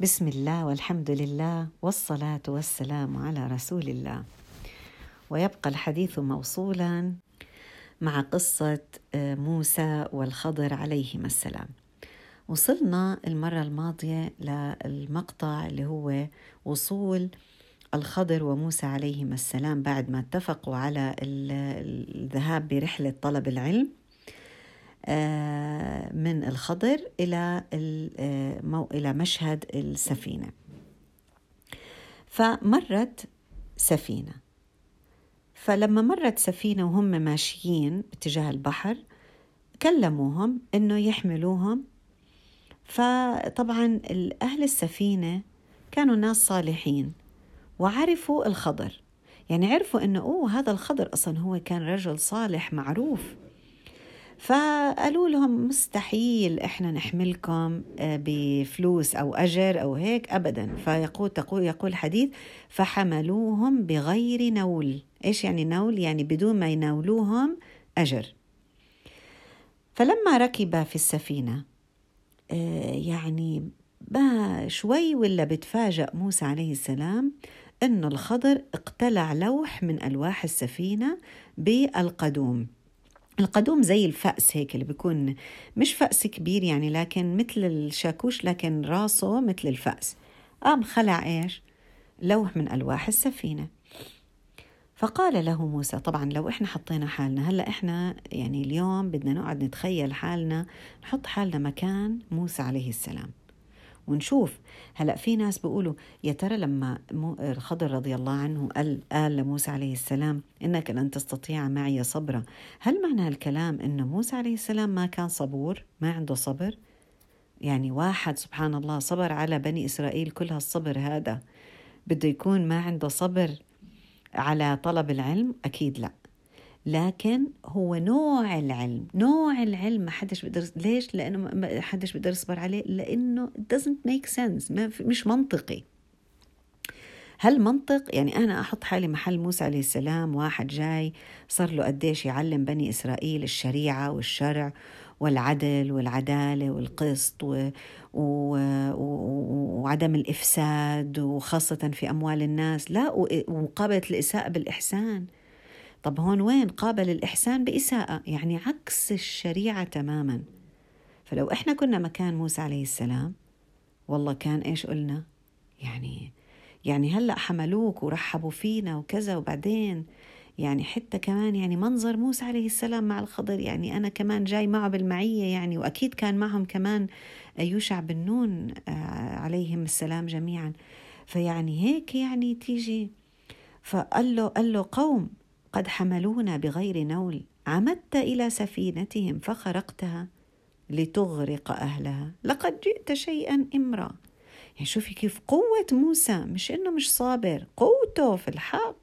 بسم الله والحمد لله والصلاة والسلام على رسول الله. ويبقى الحديث موصولا مع قصة آه، موسى والخضر عليهما السلام. وصلنا المرة الماضية للمقطع اللي هو وصول الخضر وموسى عليهما السلام بعد ما اتفقوا على الذهاب برحلة طلب العلم. من الخضر إلى آه، إلى مشهد السفينة. فمرت سفينة. فلما مرت سفينة وهم ماشيين باتجاه البحر كلموهم إنه يحملوهم. فطبعا أهل السفينة كانوا ناس صالحين وعرفوا الخضر. يعني عرفوا إنه أوه هذا الخضر أصلا هو كان رجل صالح معروف. فقالوا لهم مستحيل إحنا نحملكم آه، بفلوس أو أجر أو هيك ابدا. فيقول تقول يقول الحديث فحملوهم بغير نول. إيش يعني نول؟ يعني بدون ما يناولوهم أجر. فلما ركب في السفينة آه، يعني ما شوي ولا بتفاجأ موسى عليه السلام أن الخضر اقتلع لوح من ألواح السفينة بالقدوم. القدوم زي الفأس هيك اللي بيكون مش فأس كبير يعني لكن مثل الشاكوش لكن راسه مثل الفأس. قام خلع إيش؟ لوح من ألواح السفينة. فقال له موسى طبعا لو إحنا حطينا حالنا هلأ إحنا يعني اليوم بدنا نقعد نتخيل حالنا نحط حالنا مكان موسى عليه السلام. ونشوف. هلأ في ناس بيقولوا يا ترى لما الخضر رضي الله عنه قال قال لموسى عليه السلام إنك لن تستطيع معي صبرا. هل معنى الكلام إن موسى عليه السلام ما كان صبور؟ ما عنده صبر؟ يعني واحد سبحان الله صبر على بني إسرائيل كل هالصبر هذا. بده يكون ما عنده صبر على طلب العلم؟ أكيد لأ. لكن هو نوع العلم نوع العلم ما حدش بيقدر ليش؟ لأنه ما حدش بيقدر يصبر عليه لأنه it doesn't make sense ما مش منطقي. هل منطق؟ يعني أنا أحط حالي محل موسى عليه السلام واحد جاي صار له قديش يعلم بني إسرائيل الشريعة والشرع والعدل والعدالة والقسط و... و... و... وعدم الإفساد وخاصة في أموال الناس. لا ومقابلة الإساءة بالإحسان. طب هون وين؟ قابل الإحسان بإساءة يعني عكس الشريعة تماما. فلو إحنا كنا مكان موسى عليه السلام والله كان إيش قلنا؟ يعني يعني هلأ حملوك ورحبوا فينا وكذا وبعدين يعني حتى كمان يعني منظر موسى عليه السلام مع الخضر يعني أنا كمان جاي معه بالمعية يعني وأكيد كان معهم كمان يوشع بن نون آه، عليهم السلام جميعا. فيعني هيك يعني تيجي. فقال له قال له قوم قد حملونا بغير نول. عمدت إلى سفينتهم فخرقتها لتغرق أهلها. لقد جئت شيئا إمرا. يعني شوفي كيف قوة موسى. مش إنه مش صابر. قوته في الحق.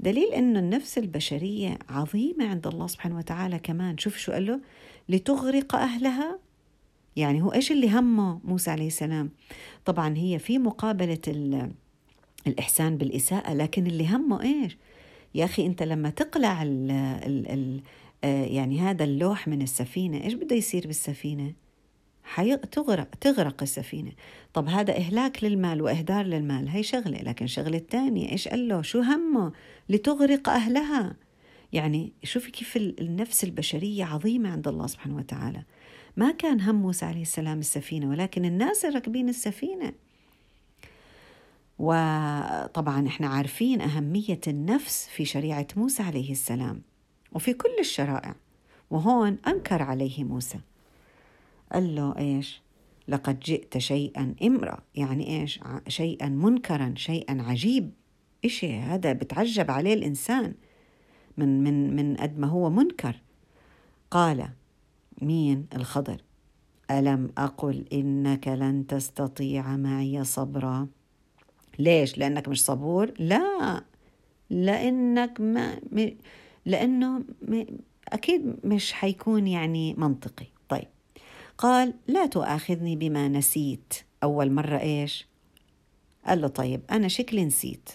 دليل انه النفس البشرية عظيمة عند الله سبحانه وتعالى كمان. شوف شو قال له؟ لتغرق أهلها. يعني هو إيش اللي همه موسى عليه السلام؟ طبعا هي في مقابلة الإحسان بالإساءة لكن اللي همه إيش؟ يا أخي أنت لما تقلع ال ال ال آه، يعني هذا اللوح من السفينة إيش بده يصير بالسفينة؟ تغرق تغرق السفينة. طب هذا إهلاك للمال وإهدار للمال هي شغلة لكن شغلة الثانية إيش قال له؟ شو همه؟ لتغرق أهلها. يعني شوفي كيف النفس البشرية عظيمة عند الله سبحانه وتعالى. ما كان هم موسى عليه السلام السفينة ولكن الناس راكبين السفينة. وطبعا إحنا عارفين أهمية النفس في شريعة موسى عليه السلام وفي كل الشرائع. وهون أنكر عليه موسى. قال له إيش؟ لقد جئت شيئا امرأ يعني إيش؟ شيئا منكرا شيئا عجيب. إشي هذا بتعجب عليه الإنسان من من من قد ما هو منكر. قال مين؟ الخضر. ألم أقل إنك لن تستطيع معي صبرا؟ ليش؟ لأنك مش صبور؟ لا. لأنك ما لأنه أكيد مش حيكون يعني منطقي. طيب. قال لا تؤاخذني بما نسيت. أول مرة إيش؟ قال له طيب أنا شكلي نسيت.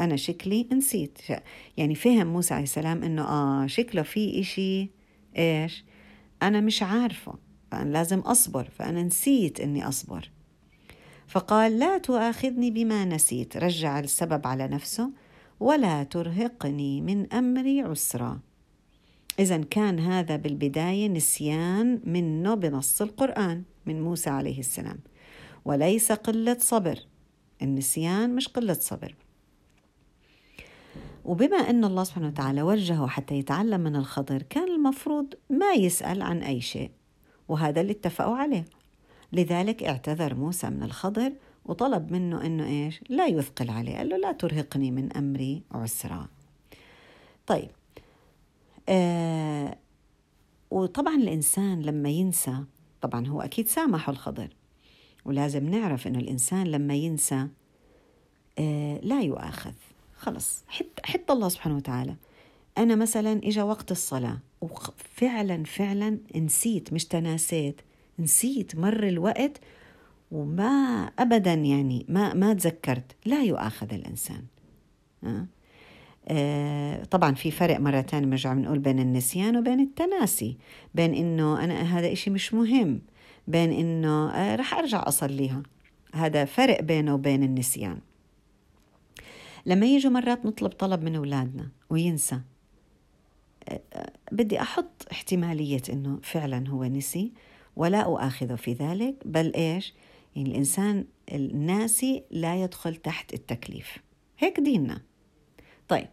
أنا شكلي نسيت. يعني فهم موسى عليه السلام إنه آه شكله في إشي إيش؟ أنا مش عارفه. فأنا لازم أصبر. فأنا نسيت إني أصبر. فقال لا تؤاخذني بما نسيت. رجع السبب على نفسه ولا ترهقني من امري عسرا. اذا كان هذا بالبداية نسيان منه بنص القرآن من موسى عليه السلام. وليس قلة صبر. النسيان مش قلة صبر. وبما أن الله سبحانه وتعالى وجهه حتى يتعلم من الخضر كان المفروض ما يسأل عن أي شيء. وهذا اللي اتفقوا عليه. لذلك اعتذر موسى من الخضر وطلب منه إنه إيش؟ لا يثقل عليه، قال له لا ترهقني من أمري عسرا. طيب آه وطبعا الإنسان لما ينسى طبعا هو أكيد سامحه الخضر ولازم نعرف إنه الإنسان لما ينسى آه لا يؤاخذ خلص حتى حتى الله سبحانه وتعالى أنا مثلا اجى وقت الصلاة وفعلا فعلا نسيت مش تناسيت نسيت مر الوقت وما ابدا يعني ما ما تذكرت. لا يؤاخذ الإنسان. أه؟ آه طبعا في فرق مرة تانية بنرجع بنقول بين النسيان وبين التناسي. بين إنه أنا هذا إشي مش مهم. بين إنه آه رح أرجع أصليها. هذا فرق بينه وبين النسيان. لما يجوا مرات نطلب طلب من أولادنا وينسى آه، آه، بدي أحط احتمالية إنه فعلا هو نسي. ولا أؤاخذه في ذلك بل إيش؟ يعني الإنسان الناسي لا يدخل تحت التكليف. هيك ديننا. طيب.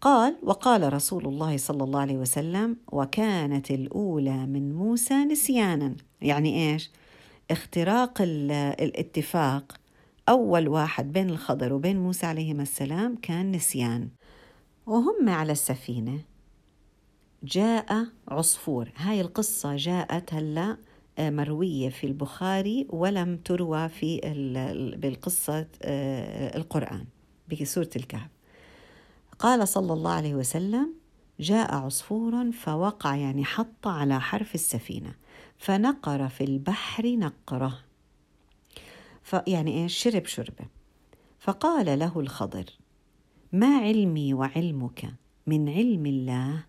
قال وقال رسول الله صلى الله عليه وسلم وكانت الأولى من موسى نسيانا. يعني إيش؟ اختراق الاتفاق. أول واحد بين الخضر وبين موسى عليهما السلام كان نسيان. وهم على السفينة. جاء عصفور. هاي القصة جاءت هلا آه، مروية في البخاري ولم تروى في بالقصة آه، القرآن بسورة الكهف. قال صلى الله عليه وسلم جاء عصفور فوقع يعني حط على حرف السفينة فنقر في البحر نقرة. فيعني إيش؟ شرب شربة. فقال له الخضر ما علمي وعلمك من علم الله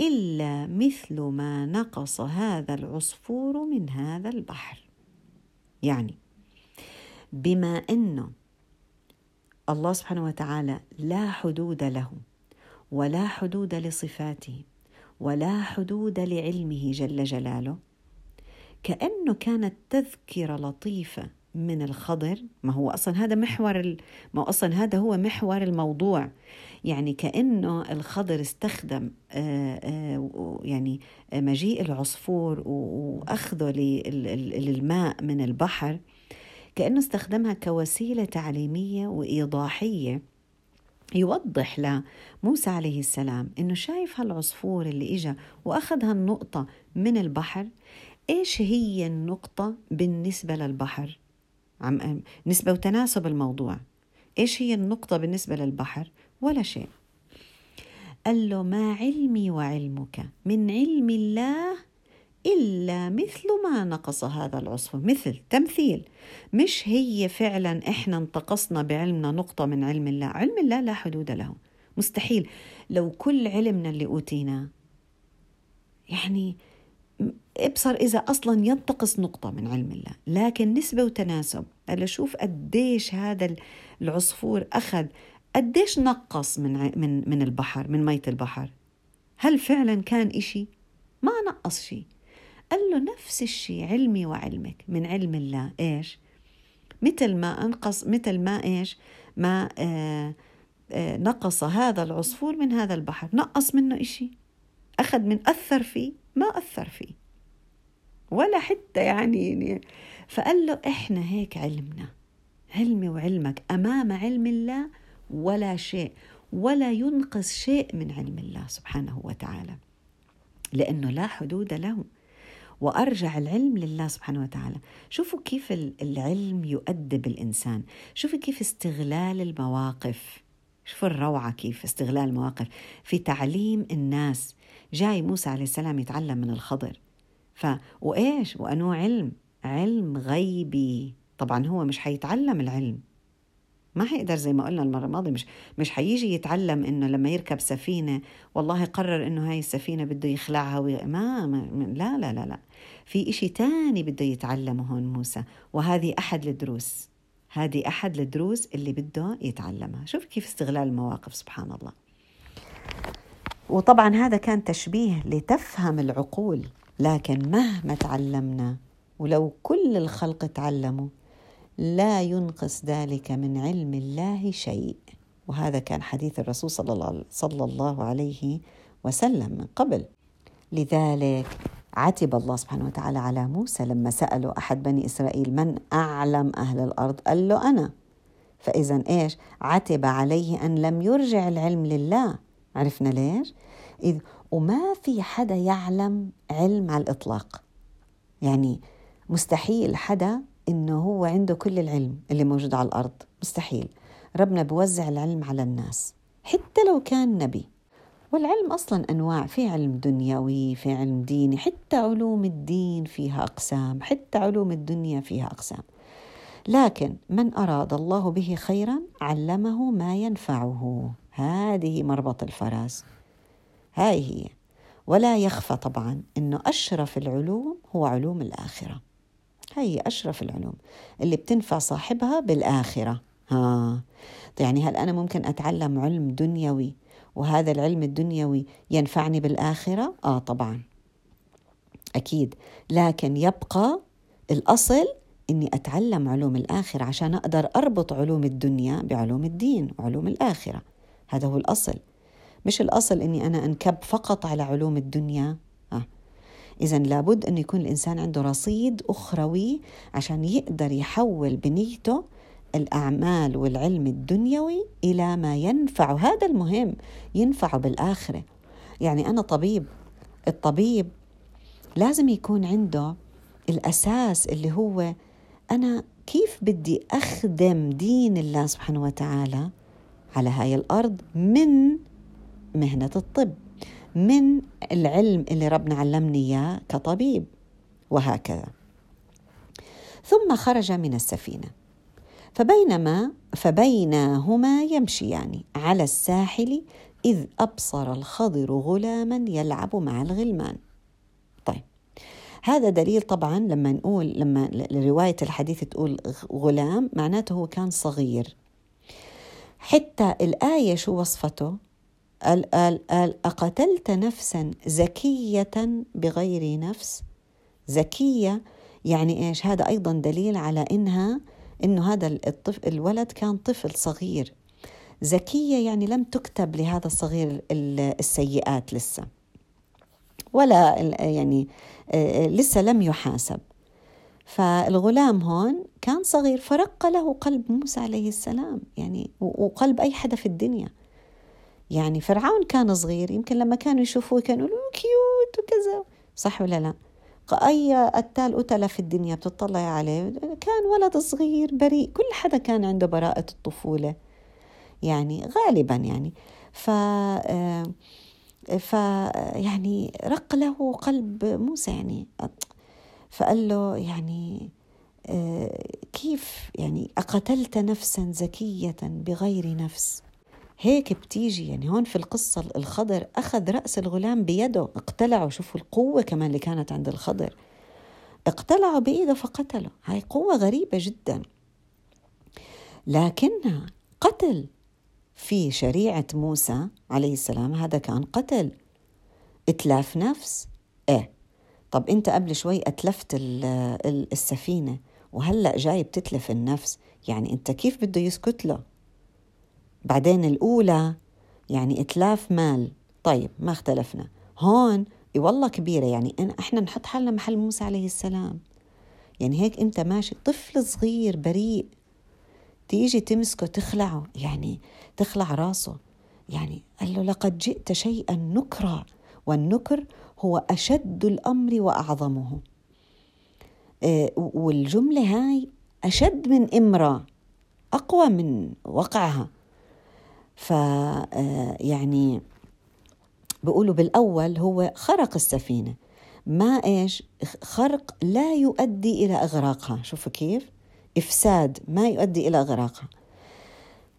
إلا مثل ما نقص هذا العصفور من هذا البحر. يعني بما أنه الله سبحانه وتعالى لا حدود له ولا حدود لصفاته ولا حدود لعلمه جل جلاله كأنه كانت تذكرة لطيفة من الخضر. ما هو أصلا هذا محور ال... ما هو أصلا هذا هو محور الموضوع. يعني كأنه الخضر استخدم آآ آآ يعني مجيء العصفور وأخذه للماء من البحر. كأنه استخدمها كوسيلة تعليمية وإيضاحية يوضح لموسى عليه السلام إنه شايف هالعصفور اللي اجى وأخذ هالنقطة من البحر. إيش هي النقطة بالنسبة للبحر؟ عم نسبة وتناسب الموضوع. إيش هي النقطة بالنسبة للبحر؟ ولا شيء. قال له ما علمي وعلمك. من علم الله إلا مثل ما نقص هذا العصفور مثل تمثيل. مش هي فعلا إحنا انتقصنا بعلمنا نقطة من علم الله. علم الله لا حدود له. مستحيل. لو كل علمنا اللي أوتيناه. يعني ابصر إذا أصلا ينتقص نقطة من علم الله لكن نسبة وتناسب. ألا شوف قديش هذا العصفور أخذ قديش نقص من من من البحر من مية البحر. هل فعلا كان إشي؟ ما نقص شيء. قال له نفس الشيء علمي وعلمك من علم الله. إيش؟ مثل ما أنقص مثل ما إيش؟ ما آه آه نقص هذا العصفور من هذا البحر. نقص منه إشي. أخذ من أثر فيه ما أثر فيه. ولا حتى يعني فقال له إحنا هيك علمنا علمي وعلمك أمام علم الله ولا شيء ولا ينقص شيء من علم الله سبحانه وتعالى لأنه لا حدود له. وأرجع العلم لله سبحانه وتعالى. شوفوا كيف العلم يؤدب الإنسان. شوفوا كيف استغلال المواقف. شوفوا الروعة كيف استغلال المواقف. في تعليم الناس. جاي موسى عليه السلام يتعلم من الخضر. ف وإيش؟ وانه علم. علم غيبي. طبعا هو مش حيتعلم العلم. ما حيقدر زي ما قلنا المرة الماضية مش مش حيجي يتعلم إنه لما يركب سفينة والله قرر إنه هاي السفينة بده يخلعها وي... ما, ما لا لا لا لا. في إشي تاني بده يتعلمه هون موسى وهذه أحد الدروس. هذه أحد الدروس اللي بده يتعلمها. شوف كيف استغلال المواقف سبحان الله. وطبعا هذا كان تشبيه لتفهم العقول. لكن مهما تعلمنا ولو كل الخلق تعلموا لا ينقص ذلك من علم الله شيء. وهذا كان حديث الرسول صلى الله, عليه وسلم من قبل. لذلك عتب الله سبحانه وتعالى على موسى لما سألوا أحد بني إسرائيل من أعلم أهل الأرض؟ قال له أنا. فإذا إيش؟ عتب عليه أن لم يرجع العلم لله. عرفنا ليش؟ إذ وما في حدا يعلم علم على الإطلاق. يعني مستحيل حدا إنه هو عنده كل العلم اللي موجود على الأرض. مستحيل. ربنا بوزع العلم على الناس حتى لو كان نبي. والعلم أصلا أنواع. في علم دنيوي في علم ديني حتى علوم الدين فيها أقسام حتى علوم الدنيا فيها أقسام. لكن من أراد الله به خيرا علمه ما ينفعه. هذه مربط الفرس هاي هي. ولا يخفى طبعا أنه أشرف العلوم هو علوم الآخرة. هي أشرف العلوم اللي بتنفع صاحبها بالآخرة. ها. يعني هل أنا ممكن أتعلم علم دنيوي وهذا العلم الدنيوي ينفعني بالآخرة؟ آه طبعا. أكيد. لكن يبقى الأصل إني أتعلم علوم الآخرة عشان أقدر أربط علوم الدنيا بعلوم الدين وعلوم الآخرة. هذا هو الأصل. مش الأصل إني أنا أنكب فقط على علوم الدنيا. آه. إذا لابد أن يكون الإنسان عنده رصيد أخروي عشان يقدر يحول بنيته الأعمال والعلم الدنيوي إلى ما ينفع. هذا المهم ينفع بالآخرة. يعني أنا طبيب الطبيب لازم يكون عنده الأساس اللي هو أنا كيف بدي أخدم دين الله سبحانه وتعالى على هاي الأرض من مهنة الطب. من العلم اللي ربنا علمني إياه كطبيب. وهكذا. ثم خرج من السفينة. فبينما فبينهما يمشيان على الساحل إذ أبصر الخضر غلاما يلعب مع الغلمان. طيب. هذا دليل طبعا لما نقول لما رواية الحديث تقول غلام معناته هو كان صغير. حتى الآية شو وصفته؟ قال قال قال أقتلت نفسا زكية بغير نفس؟ زكية يعني إيش؟ هذا أيضا دليل على إنها إنه هذا الطفل الولد كان طفل صغير. زكية يعني لم تكتب لهذا الصغير السيئات لسه. ولا يعني لسه لم يحاسب. فالغلام هون كان صغير فرق له قلب موسى عليه السلام. يعني وقلب أي حدا في الدنيا. يعني فرعون كان صغير يمكن لما كانوا يشوفوه كانوا يقولوا كيوت وكذا. صح ولا لا؟ أي قتال قتلة في الدنيا بتطلع عليه؟ كان ولد صغير بريء كل حدا كان عنده براءة الطفولة يعني غالبا يعني. ف ف يعني رق له قلب موسى يعني. فقال له يعني كيف يعني أقتلت نفسا زكية بغير نفس؟ هيك بتيجي يعني هون في القصة الخضر أخذ رأس الغلام بيده اقتلعه شوفوا القوة كمان اللي كانت عند الخضر. اقتلعه بإيده فقتله هاي قوة غريبة جدا. لكنها قتل في شريعة موسى عليه السلام هذا كان قتل. إتلاف نفس إيه. طب أنت قبل شوي أتلفت السفينة وهلأ جاي بتتلف النفس يعني أنت كيف بده يسكت له؟ بعدين الأولى يعني إتلاف مال. طيب ما اختلفنا. هون والله كبيرة يعني أنا إحنا نحط حالنا محل موسى عليه السلام. يعني هيك أنت ماشي طفل صغير بريء. تيجي تمسكه تخلعه يعني تخلع راسه. يعني قال له لقد جئت شيئا نكرا. والنكر هو أشد الأمر وأعظمه. آه، والجملة هاي أشد من إمرة أقوى من وقعها. ف آه، يعني بيقولوا بالأول هو خرق السفينة. ما إيش؟ خرق لا يؤدي إلى إغراقها. شوفوا كيف. إفساد ما يؤدي إلى إغراقها.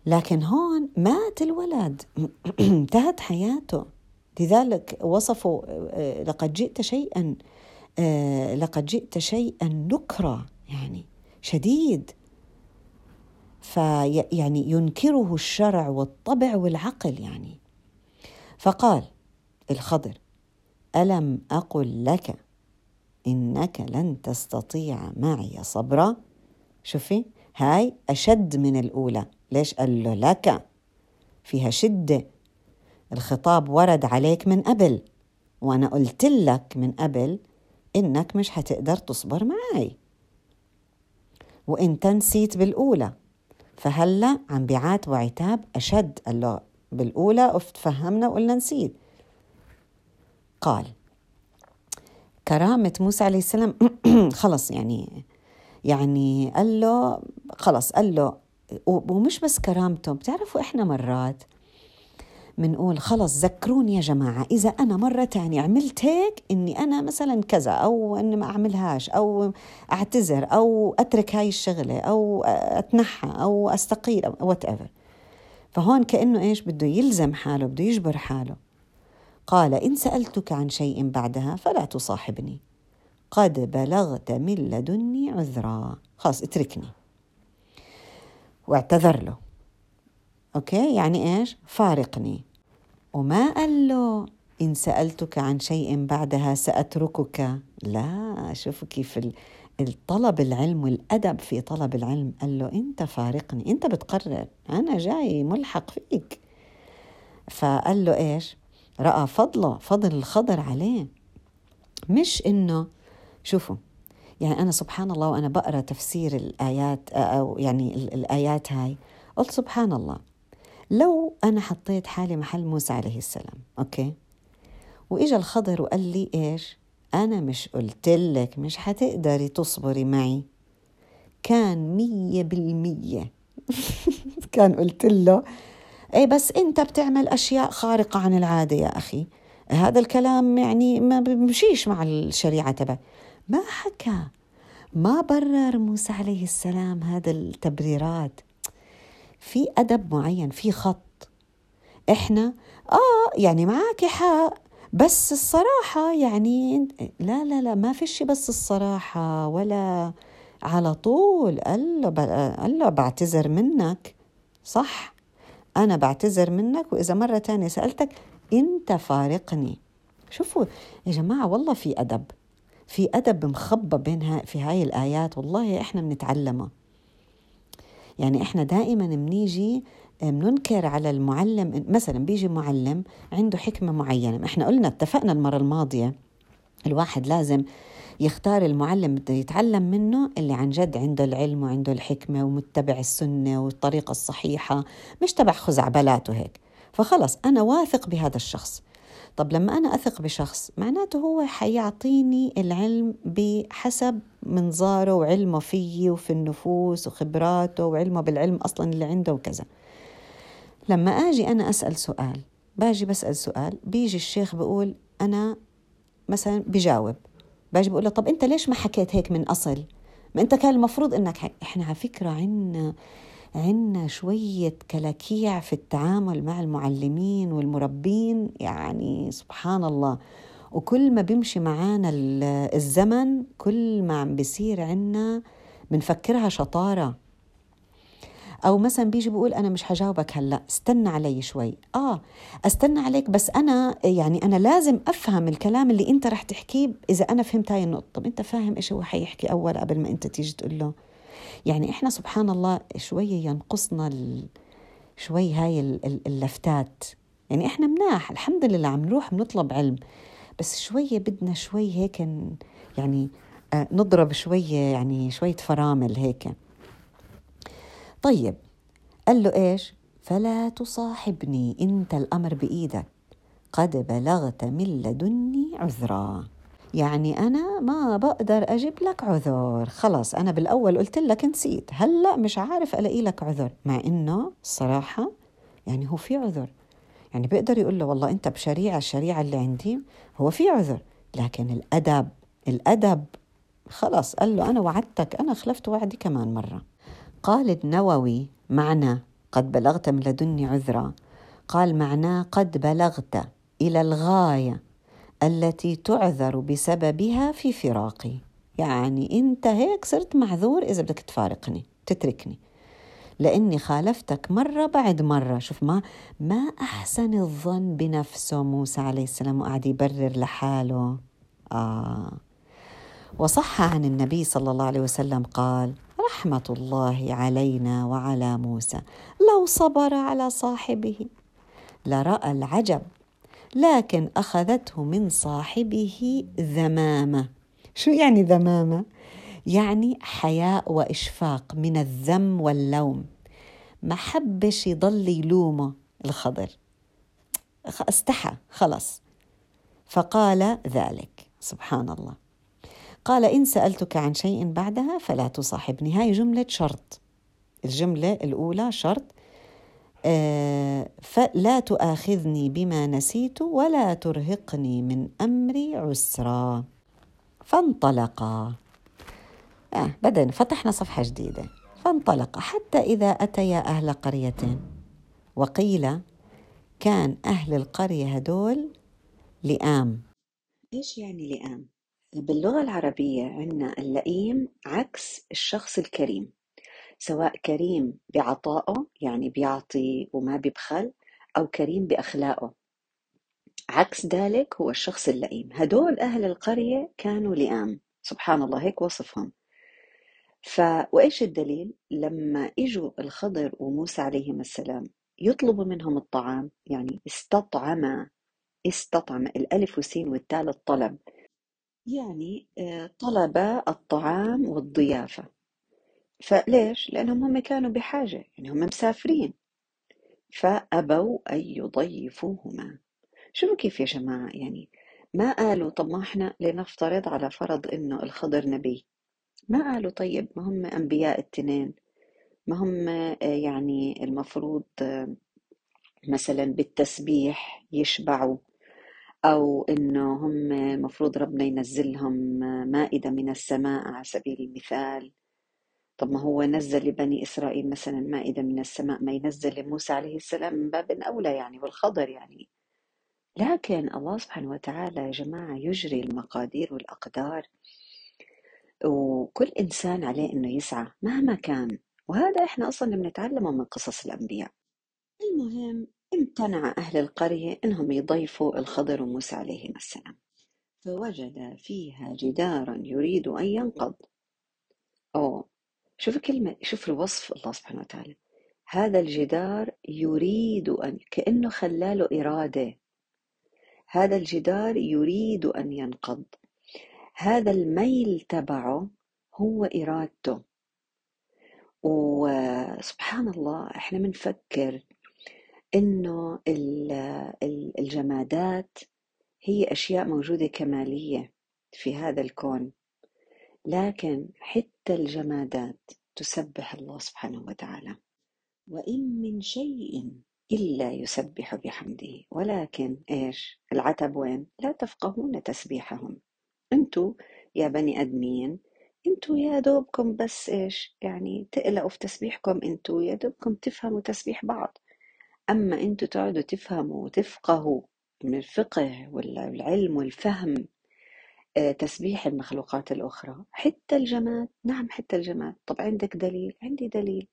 لكن هون مات الولد. انتهت حياته. لذلك وصفوا آه، لقد جئت شيئا آه، لقد جئت شيئا نكرا يعني شديد. فيعني ينكره الشرع والطبع والعقل يعني. فقال الخضر ألم أقل لك إنك لن تستطيع معي صبرا؟ شوفي هاي أشد من الأولى. ليش؟ قال له لك فيها شدة. الخطاب ورد عليك من قبل وأنا قلت لك من قبل إنك مش حتقدر تصبر معي وانت نسيت بالأولى فهلا عم بيعاتب وعتاب أشد قال له بالاولى فهمنا وقلنا نسيت. قال كرامة موسى عليه السلام خلص يعني يعني قال له خلص قال له ومش بس كرامته بتعرفوا إحنا مرات بنقول خلص ذكروني يا جماعة. إذا أنا مرة تانية عملت هيك إني أنا مثلا كذا أو إني ما أعملهاش أو أعتذر أو أترك هاي الشغلة أو أتنحى أو أستقيل أو whatever فهون كأنه إيش؟ بده يلزم حاله بده يجبر حاله. قال إن سألتك عن شيء بعدها فلا تصاحبني. قد بلغت من لدني عذرا. خلاص اتركني. واعتذر له. okay؟ يعني إيش؟ فارقني. وما قال له إن سألتك عن شيء بعدها سأتركك. لا شوفوا كيف الطلب العلم والأدب في طلب العلم. قال له أنت فارقني أنت بتقرر أنا جاي ملحق فيك. فقال له إيش؟ رأى فضله فضل الخضر عليه. مش إنه شوفوا يعني أنا سبحان الله وأنا بقرأ تفسير الآيات أو يعني الآيات هاي. قلت سبحان الله لو أنا حطيت حالي محل موسى عليه السلام أوكي؟ وإجا الخضر وقال لي إيش؟ أنا مش قلت لك مش حتقدري تصبري معي. كان مية بالمية. كان قلت له اي بس أنت بتعمل أشياء خارقة عن العادة يا أخي. هذا الكلام يعني ما بمشيش مع الشريعة تبع ما حكى. ما برر موسى عليه السلام هذا التبريرات. في أدب معين في خط. إحنا آه يعني معك حق بس الصراحة يعني لا لا لا ما فيش بس الصراحة ولا على طول قال له بعتذر منك. صح؟ أنا بعتذر منك وإذا مرة تانية سألتك أنت فارقني. شوفوا يا جماعة والله في أدب في أدب مخبى بين في هاي الآيات والله إحنا بنتعلمه. يعني إحنا دائما بنيجي بننكر على المعلم مثلا بيجي معلم عنده حكمة معينة. إحنا قلنا اتفقنا المرة الماضية الواحد لازم يختار المعلم بده يتعلم منه اللي عن جد عنده العلم وعنده الحكمة ومتبع السنة والطريقة الصحيحة مش تبع خزعبلات وهيك. فخلص أنا واثق بهذا الشخص. طب لما أنا أثق بشخص معناته هو حيعطيني العلم بحسب منظاره وعلمه فيي وفي النفوس وخبراته وعلمه بالعلم أصلا اللي عنده وكذا. لما أجي أنا أسأل سؤال باجي بسأل سؤال بيجي الشيخ بقول أنا مثلا بجاوب باجي بقول له طب أنت ليش ما حكيت هيك من أصل؟ ما أنت كان المفروض إنك حك... إحنا على فكرة عنا عنا شوية كلاكيع في التعامل مع المعلمين والمربين يعني سبحان الله. وكل ما بيمشي معانا الزمن كل ما عم بيصير عنا بنفكرها شطارة. أو مثلا بيجي بقول أنا مش حجاوبك هلأ استنى علي شوي. آه استنى عليك بس أنا يعني أنا لازم أفهم الكلام اللي أنت رح تحكيه إذا أنا فهمت هاي النقطة. طب أنت فاهم إيش هو حيحكي أول قبل ما أنت تيجي تقول له؟ يعني إحنا سبحان الله شوية ينقصنا شوي هاي اللفتات. يعني إحنا مناح الحمد لله عم نروح بنطلب علم. بس شوية بدنا شوي هيك يعني آه، نضرب شوية يعني شوية فرامل هيك. طيب قال له إيش؟ فلا تصاحبني أنت الأمر بإيدك. قد بلغت من لدني عذرا. يعني أنا ما بقدر أجيب لك عذر. خلاص أنا بالأول قلت لك نسيت. هلأ مش عارف ألاقي لك عذر. مع إنه الصراحة يعني هو في عذر. يعني بيقدر يقول له والله أنت بشريعة الشريعة اللي عندي هو في عذر. لكن الأدب الأدب خلاص قال له أنا وعدتك أنا خلفت وعدي كمان مرة. قال النووي معنى قد بلغت من لدني عذرا. قال معناه قد بلغت إلى الغاية. التي تعذر بسببها في فراقي. يعني أنت هيك صرت معذور إذا بدك تفارقني تتركني. لأني خالفتك مرة بعد مرة. شوف ما ما أحسن الظن بنفسه موسى عليه السلام وقعد يبرر لحاله. آه. وصح عن النبي صلى الله عليه وسلم قال رحمة الله علينا وعلى موسى لو صبر على صاحبه. لرأى العجب لكن أخذته من صاحبه ذمامة. شو يعني ذمامة؟ يعني حياء وإشفاق من الذم واللوم. ما حبش يضل يلومه الخضر. استحى خلص فقال ذلك. سبحان الله. قال إن سألتك عن شيء بعدها فلا تصاحبني هاي جملة شرط. الجملة الأولى شرط فلا تؤاخذني بما نسيت ولا ترهقني من أمري عسرا. فانطلقا. آه بعدين فتحنا صفحة جديدة. فانطلق حتى إذا أتيا أهل قرية. وقيل كان أهل القرية هدول لئام. إيش يعني لئام؟ باللغة العربية عندنا اللئيم عكس الشخص الكريم. سواء كريم بعطائه يعني بيعطي وما بيبخل أو كريم بأخلاقه. عكس ذلك هو الشخص اللئيم. هدول أهل القرية كانوا لئام. سبحان الله هيك وصفهم. ف وإيش الدليل؟ لما إجوا الخضر وموسى عليهما السلام يطلبوا منهم الطعام يعني استطعم استطعم الألف والسين والتاء الطلب يعني آه، طلب الطعام والضيافة. فليش؟ لأنهم هم كانوا بحاجة يعني هم مسافرين. فأبوا أن يضيفوهما. شوفوا كيف يا جماعة يعني ما قالوا طب ما إحنا لنفترض على فرض إنه الخضر نبي. ما قالوا طيب ما هم أنبياء التنين. ما هم آه، يعني المفروض آه، مثلا بالتسبيح يشبعوا أو إنه هم المفروض ربنا ينزل لهم آه، مائدة من السماء على سبيل المثال. طب ما هو نزل لبني إسرائيل مثلا مائدة من السماء ما ينزل لموسى عليه السلام من باب أولى يعني والخضر يعني. لكن الله سبحانه وتعالى يا جماعة يجري المقادير والأقدار. وكل إنسان عليه إنه يسعى مهما كان. وهذا إحنا أصلا بنتعلمه من قصص الأنبياء. المهم امتنع أهل القرية إنهم يضيفوا الخضر وموسى عليهما السلام. فوجد فيها جدارا يريد أن ينقض. أو شوف كلمة شوف الوصف الله سبحانه وتعالى. هذا الجدار يريد أن كأنه خلاله إرادة. هذا الجدار يريد أن ينقض. هذا الميل تبعه هو إرادته. وسبحان الله إحنا بنفكر إنه الجمادات هي أشياء موجودة كمالية في هذا الكون. لكن حتى الجمادات تسبح الله سبحانه وتعالى. وإن من شيء إلا يسبح بحمده. ولكن إيش؟ العتب وين؟ لا تفقهون تسبيحهم. أنتوا يا بني أدمين أنتوا يا دوبكم بس إيش؟ يعني تقلقوا في تسبيحكم أنتوا يا دوبكم تفهموا تسبيح بعض. أما أنتوا تقعدوا تفهموا وتفقهوا من الفقه والعلم والفهم تسبيح المخلوقات الأخرى. حتى الجماد نعم حتى الجماد. طب عندك دليل؟ عندي دليل.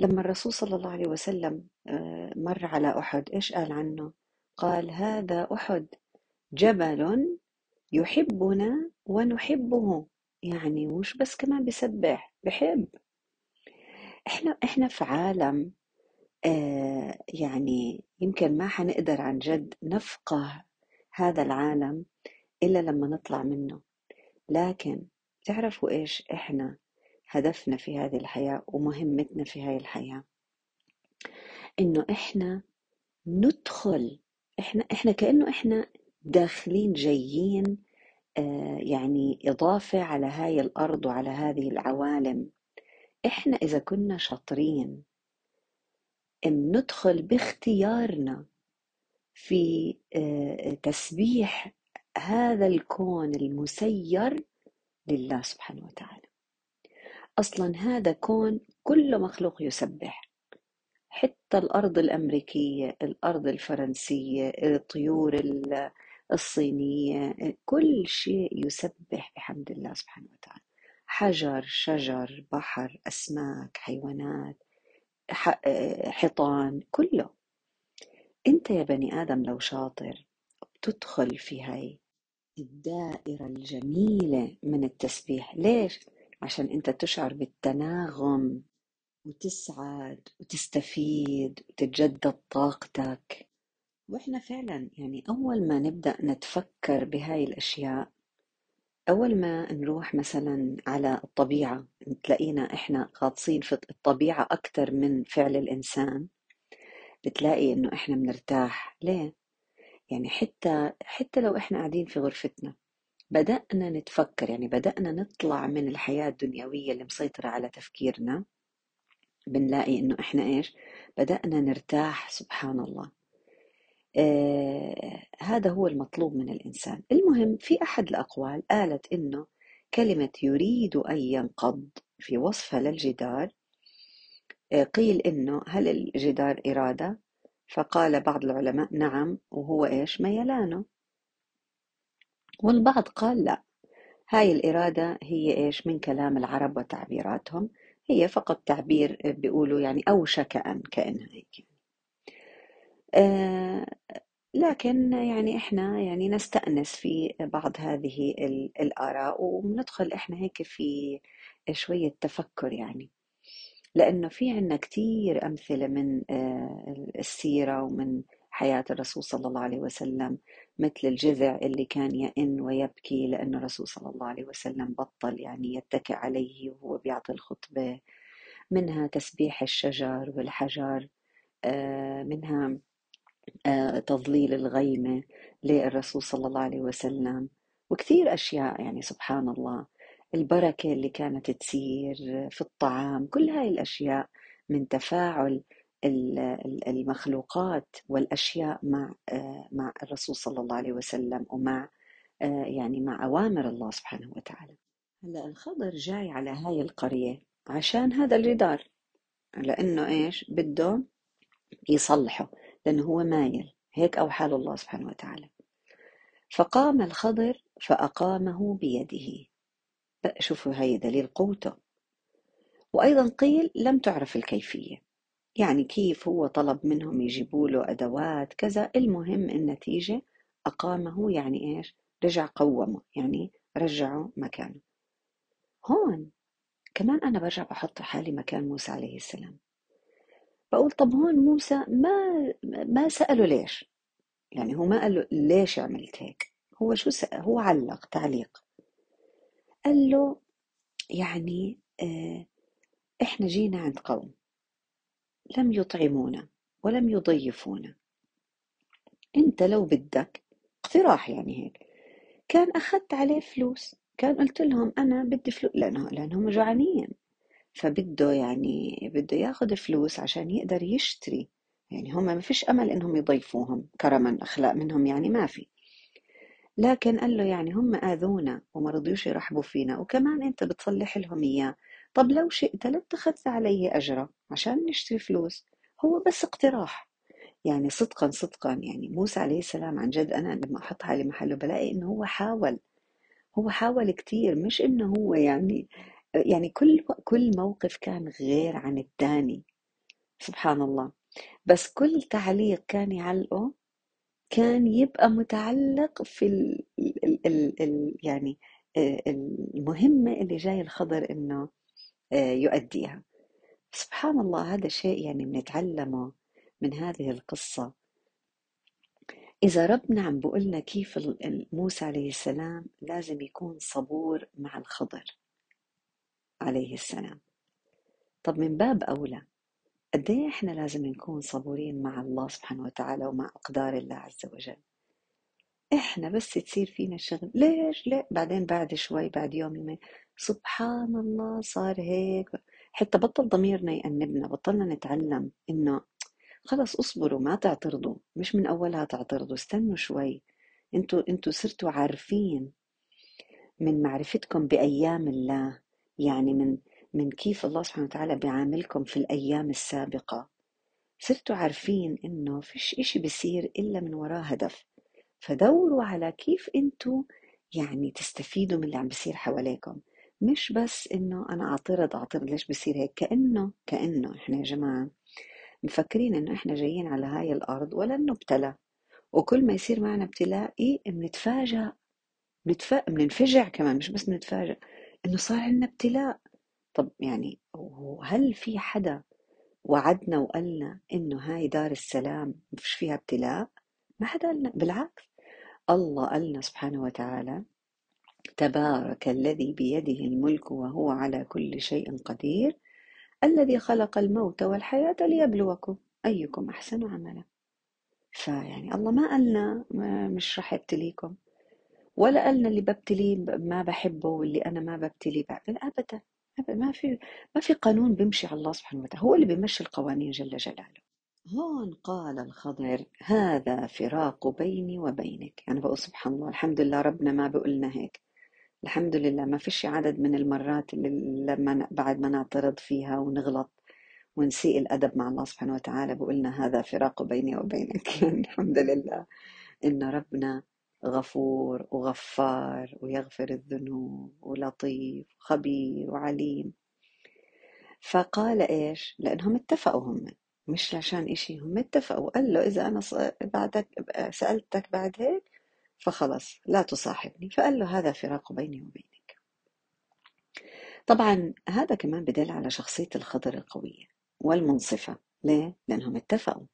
لما الرسول صلى الله عليه وسلم آه، مر على أحد إيش قال عنه؟ قال هذا أحد جبل يحبنا ونحبه. يعني مش بس كمان بسبح بحب إحنا إحنا في عالم آه يعني يمكن ما حنقدر عن جد نفقه هذا العالم. إلا لما نطلع منه. لكن تعرفوا إيش؟ إحنا هدفنا في هذه الحياة ومهمتنا في هذه الحياة. إنه إحنا ندخل إحنا إحنا كأنه إحنا داخلين جايين آه، يعني إضافة على هاي الأرض وعلى هذه العوالم. إحنا إذا كنا شاطرين ندخل باختيارنا في آه، تسبيح هذا الكون المسير لله سبحانه وتعالى. أصلا هذا كون كل مخلوق يسبح. حتى الأرض الأمريكية الأرض الفرنسية الطيور الصينية كل شيء يسبح بحمد الله سبحانه وتعالى. حجر شجر بحر أسماك حيوانات حيطان كله. أنت يا بني آدم لو شاطر تدخل في هاي الدائرة الجميلة من التسبيح. ليش؟ عشان أنت تشعر بالتناغم وتسعد وتستفيد وتتجدد طاقتك. وإحنا فعلا يعني أول ما نبدأ نتفكر بهاي الأشياء أول ما نروح مثلا على الطبيعة تلاقينا إحنا غاطسين في الطبيعة أكثر من فعل الإنسان بتلاقي إنه إحنا بنرتاح. ليه؟ يعني حتى حتى لو إحنا قاعدين في غرفتنا بدأنا نتفكر يعني بدأنا نطلع من الحياة الدنيوية اللي مسيطرة على تفكيرنا بنلاقي إنه إحنا إيش؟ بدأنا نرتاح سبحان الله. آه هذا هو المطلوب من الإنسان. المهم في أحد الأقوال قالت إنه كلمة يريد أن ينقض في وصفها للجدار آه قيل إنه هل الجدار إرادة؟ فقال بعض العلماء نعم وهو إيش؟ ميلانه والبعض قال لا. هاي الإرادة هي إيش؟ من كلام العرب وتعبيراتهم. هي فقط تعبير بيقولوا يعني أوشك أن كأنها هيك. آه لكن يعني إحنا يعني نستأنس في بعض هذه الآراء وندخل إحنا هيك في شوية تفكر يعني. لأنه في عنا كتير أمثلة من آه، السيرة ومن حياة الرسول صلى الله عليه وسلم مثل الجذع اللي كان يئن ويبكي لأن الرسول صلى الله عليه وسلم بطل يعني يتكئ عليه وهو بيعطي الخطبة. منها تسبيح الشجر والحجر آه، منها آه، تظليل الغيمة للرسول صلى الله عليه وسلم وكثير أشياء يعني سبحان الله. البركة اللي كانت تصير في الطعام كل هاي الأشياء من تفاعل المخلوقات والأشياء مع آه، مع الرسول صلى الله عليه وسلم ومع آه، يعني مع أوامر الله سبحانه وتعالى. هلأ الخضر جاي على هاي القرية عشان هذا الجدار لأنه إيش؟ بده يصلحه لأنه هو مايل هيك أوحى له الله سبحانه وتعالى. فقام الخضر فأقامه بيده. شوفوا هي دليل قوته. وأيضا قيل لم تعرف الكيفية. يعني كيف هو طلب منهم يجيبوا له أدوات كذا. المهم النتيجة أقامه يعني إيش؟ رجع قومه يعني رجعه مكانه. هون كمان أنا برجع بحط حالي مكان موسى عليه السلام. بقول طب هون موسى ما ما سأله ليش؟ يعني هو ما قال له ليش عملت هيك؟ هو شو سأل هو علق تعليق. قال له يعني آه إحنا جينا عند قوم لم يطعمونا ولم يضيفونا. أنت لو بدك اقتراح يعني هيك. كان أخذت عليه فلوس. كان قلت لهم أنا بدي فلوس لأنه لأنهم جوعانين. فبده يعني بده ياخذ فلوس عشان يقدر يشتري. يعني هم ما فيش أمل إنهم يضيفوهم. كرما أخلاق منهم يعني ما في. لكن قال له يعني هم آذونا وما رضيوش يرحبوا فينا وكمان أنت بتصلح لهم إياه. طب لو شئت لاتخذت علي أجرا عشان نشتري فلوس. هو بس اقتراح. يعني صدقا صدقا يعني موسى عليه السلام عن جد أنا لما أحط حالي محله بلاقي إنه هو حاول. هو حاول كتير مش إنه هو يعني يعني كل كل موقف كان غير عن الثاني سبحان الله. بس كل تعليق كان يعلقه كان يبقى متعلق في ال ال ال ال يعني آه، المهمة اللي جاي الخضر إنه آه، يؤديها. سبحان الله هذا شيء يعني بنتعلمه من هذه القصة. إذا ربنا عم بقولنا كيف موسى عليه السلام لازم يكون صبور مع الخضر عليه السلام. طب من باب أولى قد إيه إحنا لازم نكون صبورين مع الله سبحانه وتعالى ومع أقدار الله عز وجل؟ إحنا بس تصير فينا الشغل ليش؟ ليه بعدين بعد شوي بعد يوم يومين سبحان الله صار هيك. حتى بطل ضميرنا يأنبنا بطلنا نتعلم إنه خلص اصبروا ما تعترضوا. مش من أولها تعترضوا استنوا شوي. أنتوا أنتوا صرتوا عارفين من معرفتكم بأيام الله. يعني من من كيف الله سبحانه وتعالى بيعاملكم في الأيام السابقة. صرتوا عارفين إنه فيش إشي بيصير إلا من وراه هدف. فدوروا على كيف أنتوا يعني تستفيدوا من اللي عم بيصير حواليكم. مش بس إنه أنا أعترض أعترض ليش بيصير هيك؟ كأنه كأنه إحنا يا جماعة مفكرين إنه إحنا جايين على هاي الأرض ولا نبتلى. وكل ما يصير معنا ابتلاء إيه بنتفاجأ بنتف... بننفجع كمان مش بس بنتفاجأ إنه صار عندنا ابتلاء. طب يعني وهل في حدا وعدنا وقالنا إنه هاي دار السلام مش فيها ابتلاء؟ ما حدا قالنا بالعكس. الله قالنا سبحانه وتعالى تبارك الذي بيده الملك وهو على كل شيء قدير الذي خلق الموت والحياة ليبلوكم أيكم أحسن عملا. فيعني الله ما قالنا مش رح يبتليكم ولا قالنا اللي ببتليه ما بحبه واللي أنا ما ببتليه بعد أبدا ما في ما في قانون بيمشي على الله سبحانه وتعالى هو اللي بيمشي القوانين جل جلاله. هون قال الخضر هذا فراق بيني وبينك. أنا بقول سبحان الله الحمد لله ربنا ما بيقولنا هيك. الحمد لله ما فيش عدد من المرات اللي لما بعد ما نعترض فيها ونغلط ونسيء الأدب مع الله سبحانه وتعالى بقولنا هذا فراق بيني وبينك. الحمد لله إن ربنا غفور وغفار ويغفر الذنوب ولطيف وخبير وعليم. فقال إيش؟ لأنهم اتفقوا هم. مش عشان إشي هم اتفقوا. قال له إذا أنا بعدك سألتك بعد هيك فخلص لا تصاحبني. فقال له هذا فراق بيني وبينك. طبعا هذا كمان بدل على شخصية الخضر القوية والمنصفة. ليه؟ لأنهم اتفقوا.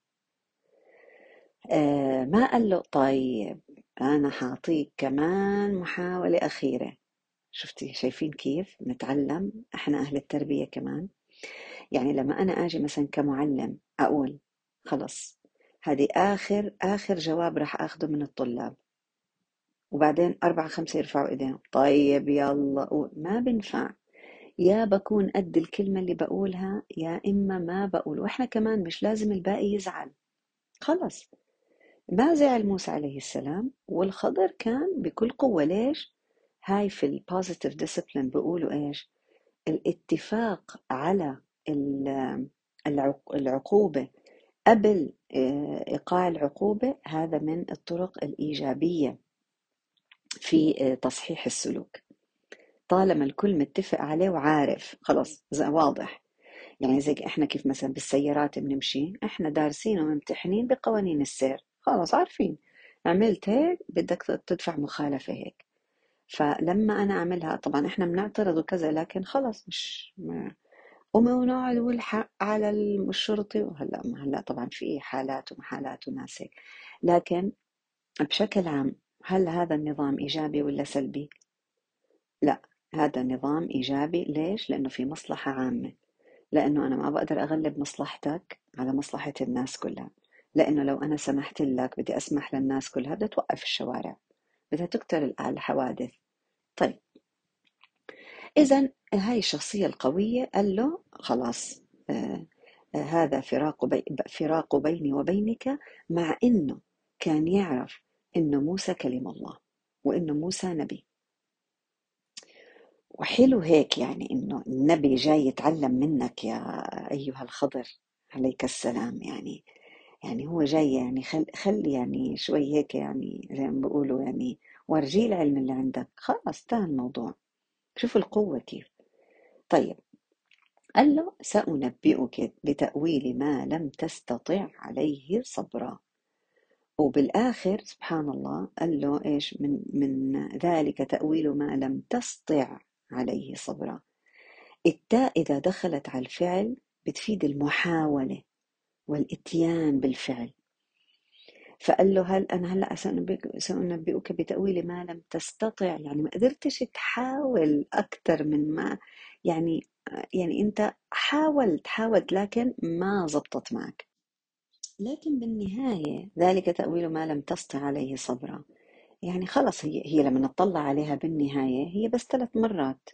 آه ما قال له طيب أنا حاعطيك كمان محاولة أخيرة. شفتي؟ شايفين كيف؟ نتعلم. إحنا أهل التربية كمان. يعني لما أنا أجي مثلا كمعلم أقول خلص هذه آخر آخر جواب راح أخذه من الطلاب. وبعدين أربعة خمسة يرفعوا إيديهم. طيب يلا. ما بنفع. يا بكون قد الكلمة اللي بقولها يا إما ما بقول. وإحنا كمان مش لازم الباقي يزعل. خلص. ما زعل موسى عليه السلام والخضر كان بكل قوة ليش؟ هاي في ال positive discipline بيقولوا إيش؟ الاتفاق على العقوبة قبل إيقاع العقوبة هذا من الطرق الإيجابية في تصحيح السلوك طالما الكل متفق عليه وعارف خلاص واضح يعني زي إحنا كيف مثلا بالسيارات بنمشي إحنا دارسين وممتحنين بقوانين السير خلاص عارفين. عملت هيك بدك تدفع مخالفة هيك. فلما أنا أعملها طبعا إحنا بنعترض وكذا لكن خلص مش ما ونقعد والحق على الشرطي. وهلأ هلأ طبعا في حالات ومحالات وناس هيك. لكن بشكل عام هل هذا النظام إيجابي ولا سلبي؟ لا هذا نظام إيجابي. ليش؟ لأنه في مصلحة عامة. لأنه أنا ما بقدر أغلب مصلحتك على مصلحة الناس كلها. لأنه لو أنا سمحت لك بدي أسمح للناس كلها بدها توقف الشوارع. بدها تكتر الحوادث. طيب. إذا هاي الشخصية القوية قال له خلاص آه آه هذا فراق, بي فراق بيني وبينك مع إنه كان يعرف إنه موسى كلم الله وإنه موسى نبي. وحلو هيك يعني إنه النبي جاي يتعلم منك يا أيها الخضر عليك السلام يعني. يعني هو جاي يعني خل, خل يعني شوي هيك يعني زي ما بيقولوا يعني ورجيه العلم اللي عندك. خلاص انتهى الموضوع. شوفوا القوة كيف. طيب. قال له سأنبئك بتأويل ما لم تستطع عليه صبرا. وبالآخر سبحان الله قال له إيش من, من ذلك تأويل ما لم تستطع عليه صبرا. التاء إذا دخلت على الفعل بتفيد المحاولة. والإتيان بالفعل. فقال له هل أنا هلأ سأنبئك, سأنبئك بتأويل ما لم تستطع؟ يعني ما قدرتش تحاول أكثر من ما يعني يعني أنت حاولت حاولت لكن ما زبطت معك. لكن بالنهاية ذلك تأويل ما لم تستطع عليه صبرا. يعني خلص هي هي لما نطلع عليها بالنهاية هي بس ثلاث مرات.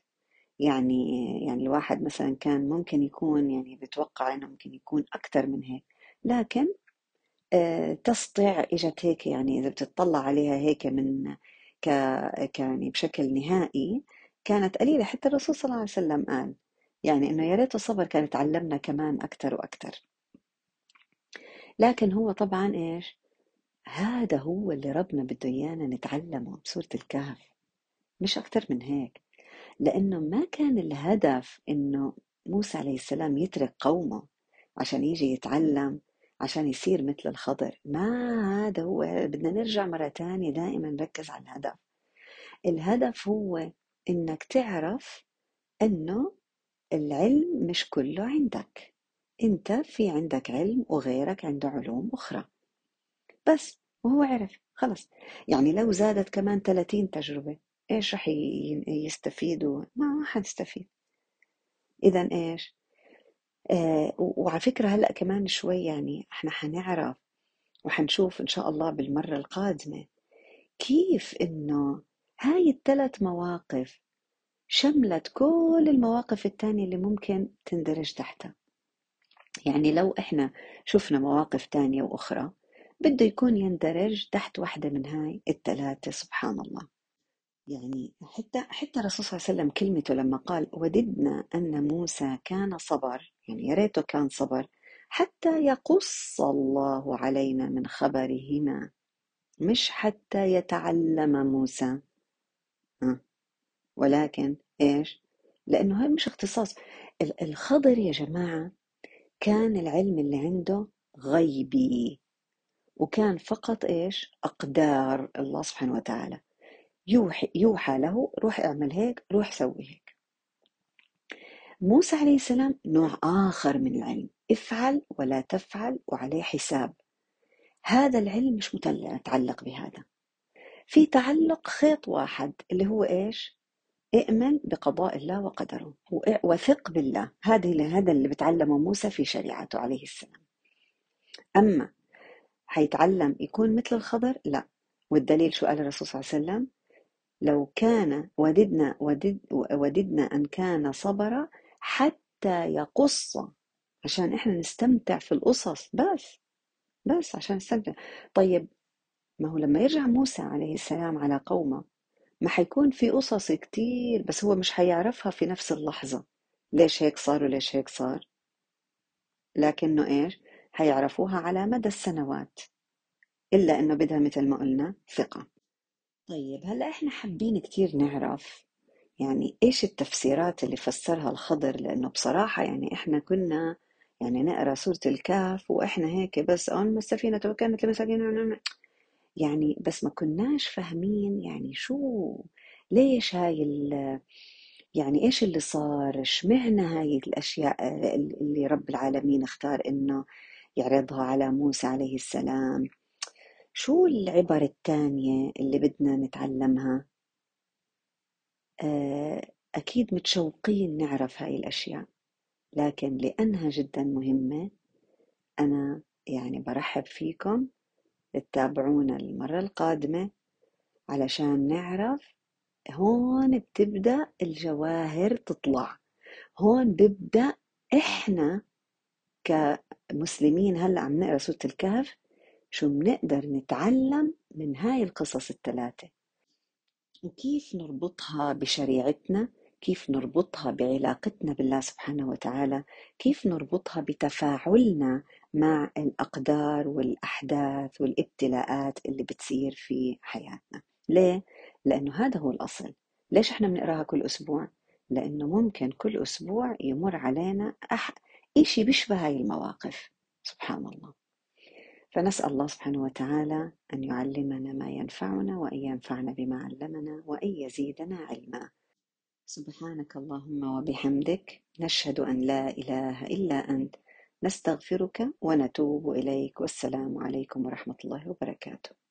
يعني يعني الواحد مثلا كان ممكن يكون يعني بتوقع إنه ممكن يكون أكثر من هيك لكن تسطع إجت هيك يعني إذا بتطلع عليها هيك من ك يعني بشكل نهائي كانت قليلة. حتى الرسول صلى الله عليه وسلم قال يعني إنه يا ريت الصبر كان يتعلمنا كمان أكثر وأكثر لكن هو طبعا إيش؟ هذا هو اللي ربنا بده إيانا نتعلمه بسورة الكهف مش أكتر من هيك. لأنه ما كان الهدف إنه موسى عليه السلام يترك قومه عشان يجي يتعلم عشان يصير مثل الخضر. ما هذا هو بدنا نرجع مرة تانية دائما نركز على الهدف. الهدف هو إنك تعرف إنه العلم مش كله عندك. أنت في عندك علم وغيرك عنده علوم أخرى. بس وهو عرف خلص يعني لو زادت كمان 30 تجربة إيش رح يستفيدوا؟ ما حنستفيد إذا إيش؟ آه وعلى فكرة هلأ كمان شوي يعني إحنا حنعرف وحنشوف إن شاء الله بالمرة القادمة كيف إنه هاي الثلاث مواقف شملت كل المواقف التانية اللي ممكن تندرج تحتها. يعني لو إحنا شفنا مواقف تانية وأخرى بده يكون يندرج تحت واحدة من هاي الثلاثة سبحان الله. يعني حتى حتى الرسول صلى الله عليه وسلم كلمته لما قال وددنا أن موسى كان صبر يعني يا ريته كان صبر حتى يقص الله علينا من خبرهما مش حتى يتعلم موسى. أه. ولكن إيش؟ لأنه هاي مش اختصاص. الخضر يا جماعة كان العلم اللي عنده غيبي وكان فقط إيش؟ أقدار الله سبحانه وتعالى. يوحي, يوحى له روح اعمل هيك روح سوي هيك. موسى عليه السلام نوع آخر من العلم. افعل ولا تفعل وعليه حساب. هذا العلم مش متعلق بهذا. في تعلق خيط واحد اللي هو إيش؟ ائمن بقضاء الله وقدره. وثق بالله. هذه هذا اللي بتعلمه موسى في شريعته عليه السلام. أما حيتعلم يكون مثل الخضر؟ لا. والدليل شو قال الرسول صلى الله عليه وسلم؟ لو كان وددنا ودد وددنا أن كان صبر حتى يقص. عشان إحنا نستمتع في القصص بس بس عشان نستمتع. طيب ما هو لما يرجع موسى عليه السلام على قومه ما حيكون في قصص كتير بس هو مش حيعرفها في نفس اللحظة. ليش هيك صار وليش هيك صار؟ لكنه إيش؟ حيعرفوها على مدى السنوات. إلا إنه بدها مثل ما قلنا ثقة. طيب هلأ إحنا حابين كتير نعرف يعني إيش التفسيرات اللي فسرها الخضر؟ لأنه بصراحة يعني إحنا كنا يعني نقرأ سورة الكهف وإحنا هيك بس أن السفينة وكانت لمساكين يعني بس ما كناش فاهمين يعني شو ليش هاي يعني إيش اللي صار؟ اشمعنى هاي الأشياء اللي رب العالمين اختار إنه يعرضها على موسى عليه السلام؟ شو العبر الثانية اللي بدنا نتعلمها؟ آه، أكيد متشوقين نعرف هاي الأشياء لكن لأنها جدا مهمة أنا يعني برحب فيكم تتابعونا المرة القادمة علشان نعرف هون بتبدأ الجواهر تطلع هون ببدأ إحنا كمسلمين هلأ عم نقرأ سورة الكهف شو بنقدر نتعلم من هاي القصص الثلاثة وكيف نربطها بشريعتنا؟ كيف نربطها بعلاقتنا بالله سبحانه وتعالى؟ كيف نربطها بتفاعلنا مع الأقدار والأحداث والابتلاءات اللي بتصير في حياتنا؟ ليه؟ لأنه هذا هو الأصل. ليش إحنا بنقراها كل أسبوع؟ لأنه ممكن كل أسبوع يمر علينا أح... إشي بيشبه هاي المواقف. سبحان الله. فنسأل الله سبحانه وتعالى أن يعلمنا ما ينفعنا وأن ينفعنا بما علمنا وأن يزيدنا علما. سبحانك اللهم وبحمدك نشهد أن لا إله إلا أنت نستغفرك ونتوب إليك والسلام عليكم ورحمة الله وبركاته.